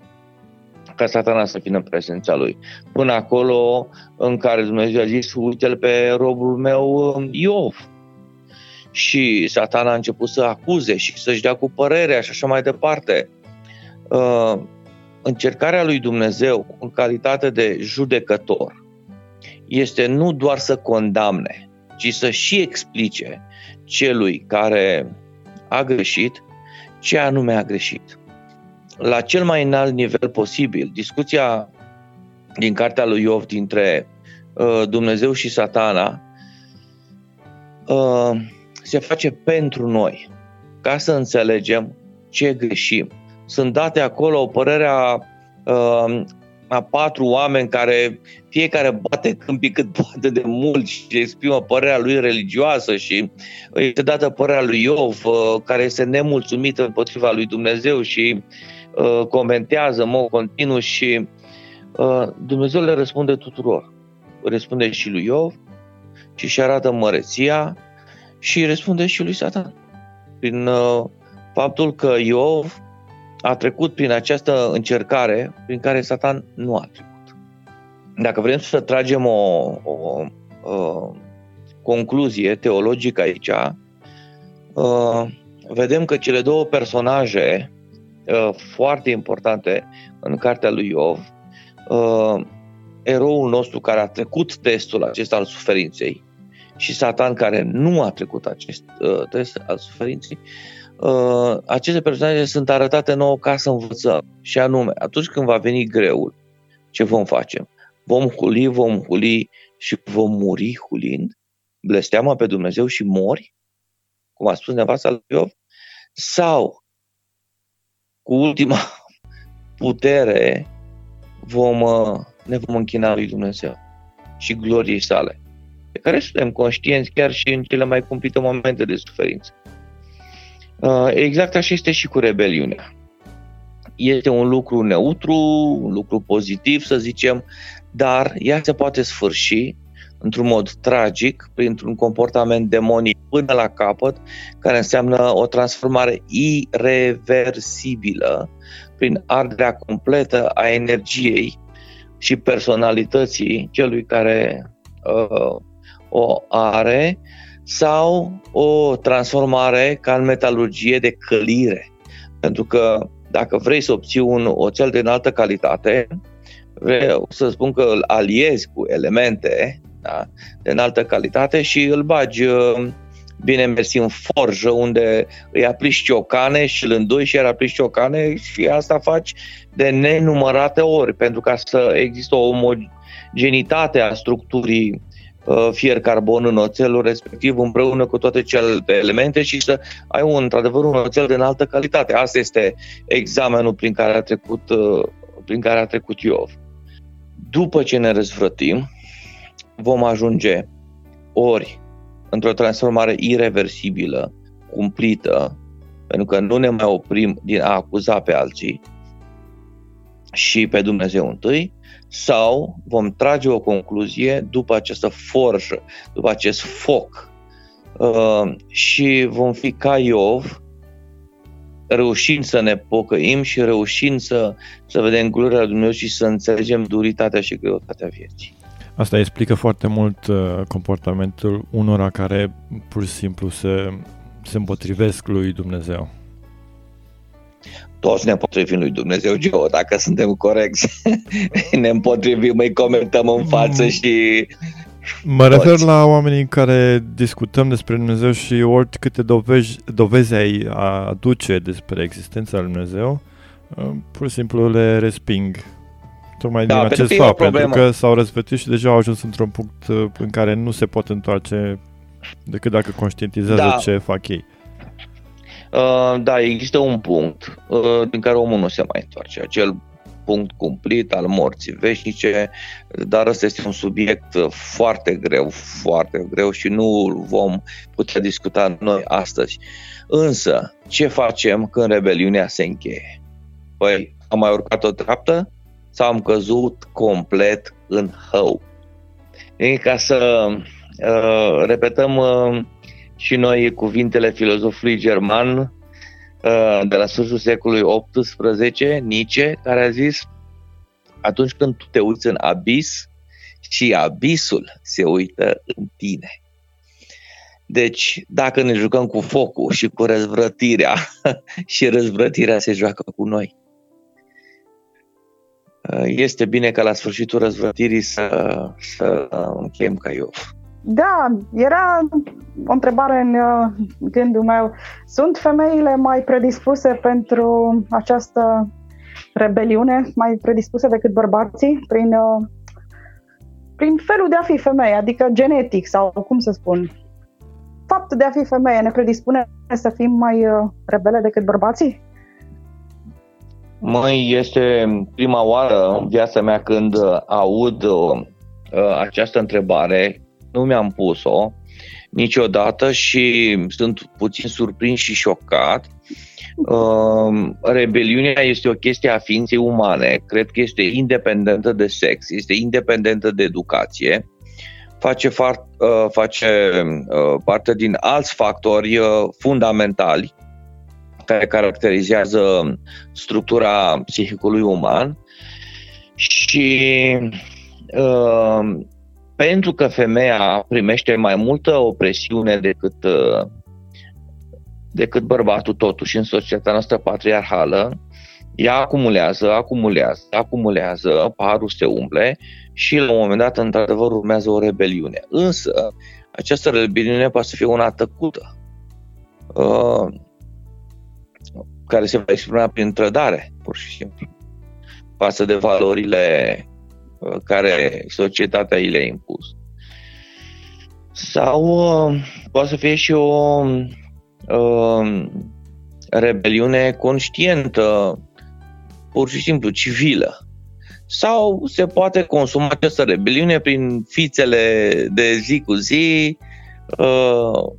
ca satana să vină în prezența lui. Până acolo în care Dumnezeu a zis, uite-l pe robul meu Iov. Și satana a început să acuze și să-și dea cu părerea și așa mai departe. Uh, încercarea lui Dumnezeu în calitate de judecător este nu doar să condamne, ci să și explice celui care a greșit ce anume a greșit. La cel mai înalt nivel posibil, discuția din cartea lui Iov dintre uh, Dumnezeu și satana uh, se face pentru noi, ca să înțelegem ce greșim. Sunt date acolo părerea uh, a patru oameni care fiecare bate câmpii cât poate de mult și exprimă părerea lui religioasă și este dată părerea lui Iov, uh, care este nemulțumită împotriva lui Dumnezeu și uh, comentează în mod continuu și uh, Dumnezeu le răspunde tuturor. Răspunde și lui Iov și și arată măreția și răspunde și lui Satan. Prin faptul că Iov a trecut prin această încercare prin care Satan nu a trecut. Dacă vrem să tragem o, o, o concluzie teologică aici, uh, vedem că cele două personaje uh, foarte importante în cartea lui Iov, uh, eroul nostru care a trecut testul acesta al suferinței și Satan care nu a trecut acest test al suferinței, uh, aceste personaje sunt arătate nouă ca să învățăm. Și anume, atunci când va veni greul, ce vom face? Vom huli, vom huli și vom muri hulind? Blesteamă pe Dumnezeu și mori? Cum a spus nevasta lui Iov? Sau cu ultima putere vom, uh, ne vom închina lui Dumnezeu și gloriei sale, pe care suntem conștienți chiar și în cele mai cumplite momente de suferință. Uh, exact așa este și cu rebeliunea. Este un lucru neutru, un lucru pozitiv, să zicem, dar ea se poate sfârși într-un mod tragic, printr-un comportament demonic până la capăt, care înseamnă o transformare irreversibilă prin arderea completă a energiei și personalității celui care uh, o are sau o transformare ca în metalurgie de călire. Pentru că dacă vrei să obții un oțel de înaltă calitate, vreau să spun că îl aliezi cu elemente da, de înaltă calitate și îl bagi uh, bine mersi în forjă unde îi aplici ciocane și îl îndoi și iar aplici ciocane și asta faci de nenumărate ori pentru ca să există o omogenitate a structurii Uh, fier carbon în oțelul respectiv împreună cu toate celelalte elemente și să ai un, într-adevăr un oțel de înaltă calitate. Asta este examenul prin care a trecut, uh, prin care a trecut Iov. După ce ne răzvrătim, vom ajunge ori într-o transformare irreversibilă, cumplită, pentru că nu ne mai oprim din a acuza pe alții și pe Dumnezeu întâi, sau vom trage o concluzie după această forjă, după acest foc uh, și vom fi ca Iov, reușind să ne pocăim și reușind să, să vedem gloria lui Dumnezeu și să înțelegem duritatea și greutatea vieții. Asta explică foarte mult uh, comportamentul unora care pur și simplu se, se împotrivesc lui Dumnezeu toți ne împotrivim lui Dumnezeu, Geo, dacă suntem corecți. ne împotrivim, îi comentăm în față mm. și... Mă toți. refer la oamenii care discutăm despre Dumnezeu și oricâte dovezi, dovezi ai aduce despre existența lui Dumnezeu, uh, pur și simplu le resping. Tocmai da, din acest fapt, pentru că s-au răzvătit și deja au ajuns într-un punct uh, în care nu se pot întoarce decât dacă conștientizează Da. ce fac ei. Uh, da, există un punct uh, din care omul nu se mai întoarce, acel punct cumplit al morții veșnice, dar ăsta este un subiect uh, foarte greu, foarte greu și nu îl vom putea discuta noi astăzi. Însă, ce facem când rebeliunea se încheie? Păi, am mai urcat o treaptă sau am căzut complet în hău? E ca să uh, repetăm uh, și noi cuvintele filozofului german uh, de la sfârșitul secolului XVIII, Nietzsche, care a zis atunci când tu te uiți în abis și abisul se uită în tine. Deci, dacă ne jucăm cu focul și cu răzvrătirea și răzvrătirea se joacă cu noi, uh, este bine ca la sfârșitul răzvrătirii să, să încheiem ca eu. Da, era o întrebare în uh, gândul meu. Sunt femeile mai predispuse pentru această rebeliune, mai predispuse decât bărbații prin, uh, prin felul de a fi femeie, adică genetic sau cum să spun? Faptul de a fi femeie ne predispune să fim mai uh, rebele decât bărbații? Măi, este prima oară în viața mea când uh, aud uh, uh, această întrebare. Nu mi-am pus-o niciodată și sunt puțin surprins și șocat. Uh, rebeliunea este o chestie a ființei umane. Cred că este independentă de sex, este independentă de educație. Face, far, uh, face uh, parte din alți factori uh, fundamentali care caracterizează structura psihicului uman și uh, pentru că femeia primește mai multă opresiune decât, uh, decât bărbatul totuși în societatea noastră patriarhală, ea acumulează, acumulează, acumulează, parul se umple și la un moment dat, într-adevăr, urmează o rebeliune. Însă, această rebeliune poate să fie una tăcută. Uh, care se va exprima prin trădare, pur și simplu, față de valorile uh, care societatea i le-a impus. Sau uh, poate să fie și o uh, rebeliune conștientă, pur și simplu civilă. Sau se poate consuma această rebeliune prin fițele de zi cu zi, uh,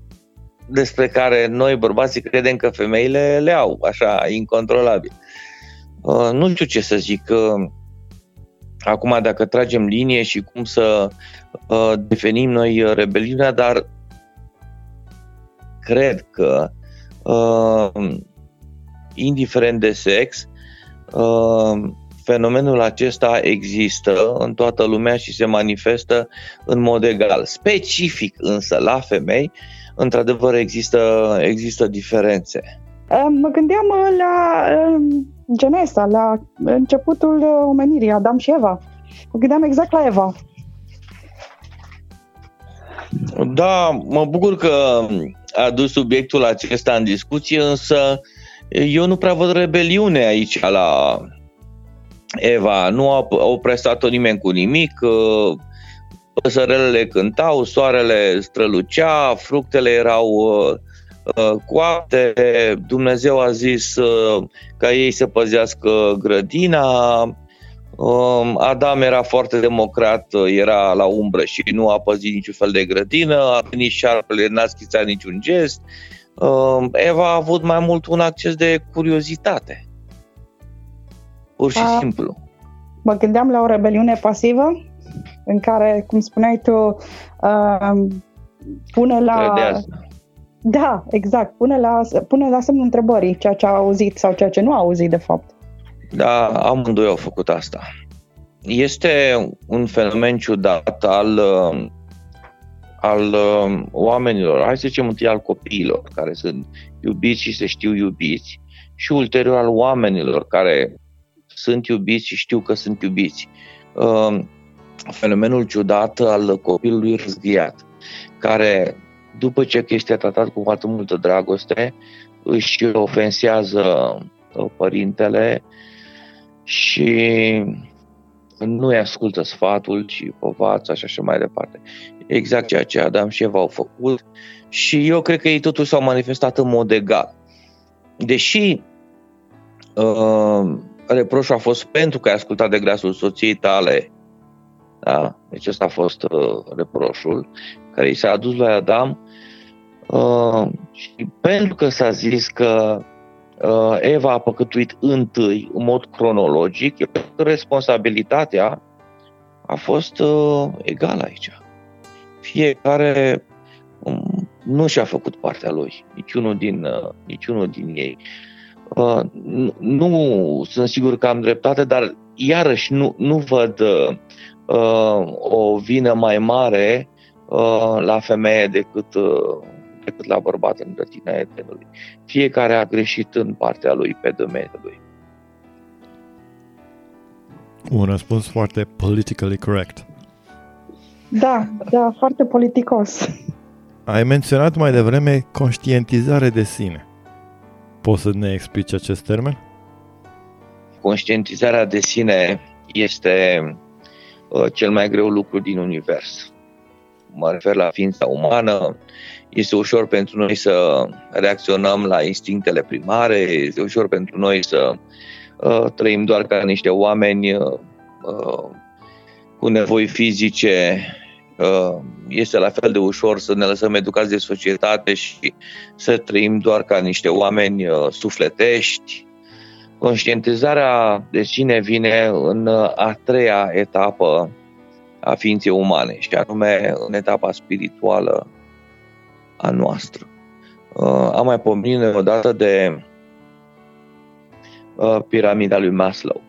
despre care noi bărbații credem că femeile le au, așa, incontrolabil. Uh, nu știu ce să zic. Uh, acum, dacă tragem linie și cum să uh, definim noi rebeliunea, dar cred că, uh, indiferent de sex, uh, fenomenul acesta există în toată lumea și se manifestă în mod egal. Specific însă la femei, într-adevăr există, există diferențe. Uh, Mă gândeam uh, la uh, Genesa, la începutul uh, omenirii, Adam și Eva. Mă gândeam exact la Eva. Da, mă bucur că a adus subiectul acesta în discuție, însă eu nu prea văd rebeliune aici la Eva. Nu a opresat-o nimeni cu nimic, uh, păsărelele cântau, soarele strălucea, fructele erau uh, uh, coapte, Dumnezeu a zis uh, ca ei să păzească grădina, um, Adam era foarte democrat, uh, era la umbră și nu a păzit niciun fel de grădină, a venit șarpele, n-a schițat niciun gest. Um, Eva a avut mai mult un acces de curiozitate. Pur și A. simplu. Mă gândeam la o rebeliune pasivă, în care, cum spuneai tu, uh, pune la... Credează. Da, exact. Pune la, pune la semnul întrebării ceea ce a auzit sau ceea ce nu a auzit, de fapt. Da, amândoi au făcut asta. Este un fenomen ciudat al, uh, al uh, oamenilor, hai să zicem întâi al copiilor care sunt iubiți și se știu iubiți și ulterior al oamenilor care sunt iubiți și știu că sunt iubiți. Uh, Fenomenul ciudat al copilului răzghiat, care după ce este tratat cu foarte multă dragoste, își ofensează uh, părintele și nu-i ascultă sfatul, ci povața și așa mai departe. Exact ceea ce Adam și Eva au făcut și eu cred că ei totuși s-au manifestat în mod egal. Deși uh, reproșul a fost pentru că ai ascultat de glasul soției tale, da? deci ăsta a fost uh, reproșul care i s-a adus la Adam uh, și pentru că s-a zis că uh, Eva a păcătuit întâi, în mod cronologic, responsabilitatea a fost uh, egală aici. Fiecare um, nu și-a făcut partea lui, niciunul din, uh, niciunul din ei. Uh, nu, nu sunt sigur că am dreptate, dar iarăși nu, nu văd uh, o vină mai mare uh, la femeie decât, uh, decât la bărbat în grătina Edenului. Fiecare a greșit în partea lui pe domeniul lui. Un răspuns foarte politically correct. Da, da, foarte politicos. Ai menționat mai devreme conștientizare de sine. Poți să ne explici acest termen? Conștientizarea de sine este uh, cel mai greu lucru din univers. Mă refer la ființa umană. Este ușor pentru noi să reacționăm la instinctele primare, este ușor pentru noi să uh, trăim doar ca niște oameni uh, uh cu nevoi fizice Uh, este la fel de ușor să ne lăsăm educați de societate și să trăim doar ca niște oameni uh, sufletești. Conștientizarea de sine vine în uh, a treia etapă a ființei umane și anume în etapa spirituală a noastră. Am mai pomenit odată de piramida lui Maslow.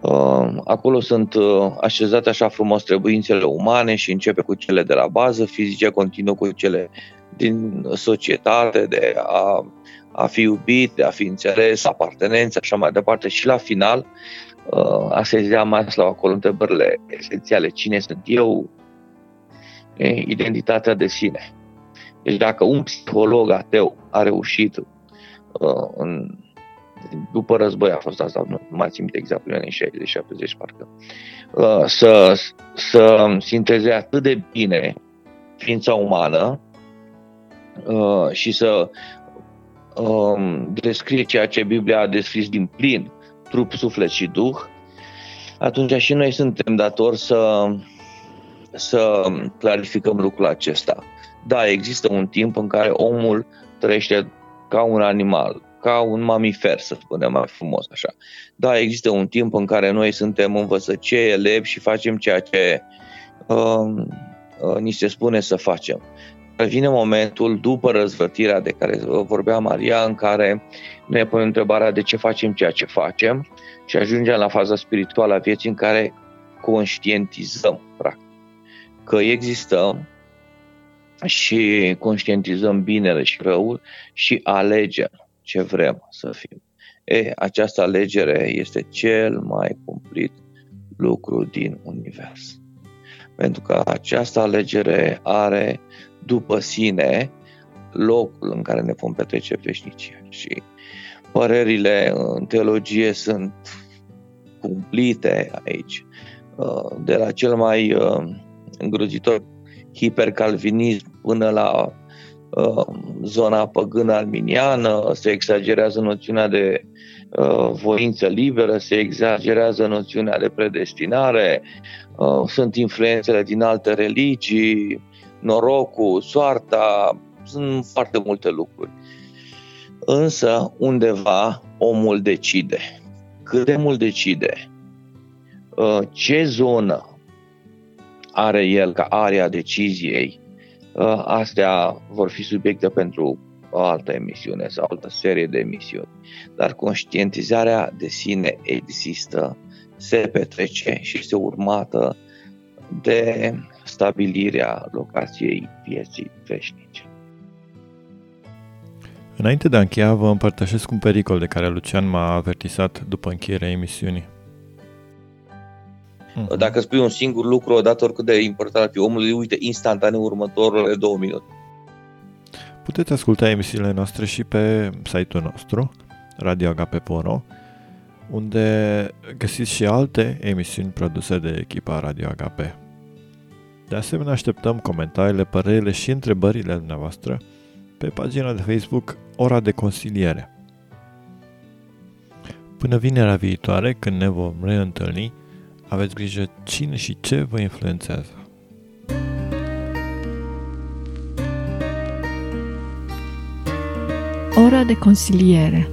Uh, acolo sunt uh, așezate așa frumos trebuințele umane și începe cu cele de la bază, fizice continuă cu cele din societate, de a, a fi iubit, de a fi înțeles, apartenență, așa mai departe. Și la final, uh, asezea Maslow acolo întrebările esențiale. Cine sunt eu? E, identitatea de sine. Deci dacă un psiholog ateu a reușit în după război a fost asta, nu, nu mai țin exact, în anii 60-70 parcă, uh, să, să sinteze atât de bine ființa umană uh, și să um, descrie ceea ce Biblia a descris din plin, trup, suflet și duh, atunci și noi suntem datori să, să clarificăm lucrul acesta. Da, există un timp în care omul trăiește ca un animal, ca un mamifer, să spunem mai frumos așa. Da, există un timp în care noi suntem învățăcei, elevi și facem ceea ce uh, uh, ni se spune să facem. Vine momentul după răzvătirea de care vorbea Maria, în care ne punem întrebarea de ce facem ceea ce facem și ajungem la faza spirituală a vieții în care conștientizăm, practic, că existăm și conștientizăm binele și răul și alegem ce vrem să fim. E, această alegere este cel mai cumplit lucru din univers. Pentru că această alegere are după sine locul în care ne vom petrece veșnicia. Și părerile în teologie sunt cumplite aici. Uh, de la cel mai uh, îngrozitor hipercalvinism până la Uh, zona păgână arminiană, se exagerează noțiunea de uh, voință liberă, se exagerează noțiunea de predestinare, uh, sunt influențele din alte religii, norocul, soarta, sunt foarte multe lucruri. Însă, undeva, omul decide. Cât de mult decide, ce zonă are el ca area deciziei Uh, astea vor fi subiecte pentru o altă emisiune sau altă serie de emisiuni. Dar conștientizarea de sine există, se petrece și este urmată de stabilirea locației vieții veșnice. Înainte de a încheia, vă împărtășesc un pericol de care Lucian m-a avertisat după încheierea emisiunii. Uh-huh. Dacă spui un singur lucru odată, oricât de important ar fi omului, uite instantaneu următorul două minute. Puteți asculta emisiile noastre și pe site-ul nostru, radioagape.ro. unde găsiți și alte emisiuni produse de echipa Radio Agape. De asemenea, așteptăm comentariile, părerile și întrebările dumneavoastră pe pagina de Facebook Ora de Consiliere. Până vinerea viitoare, când ne vom reîntâlni, aveți grijă cine și ce vă influențează. Ora de consiliere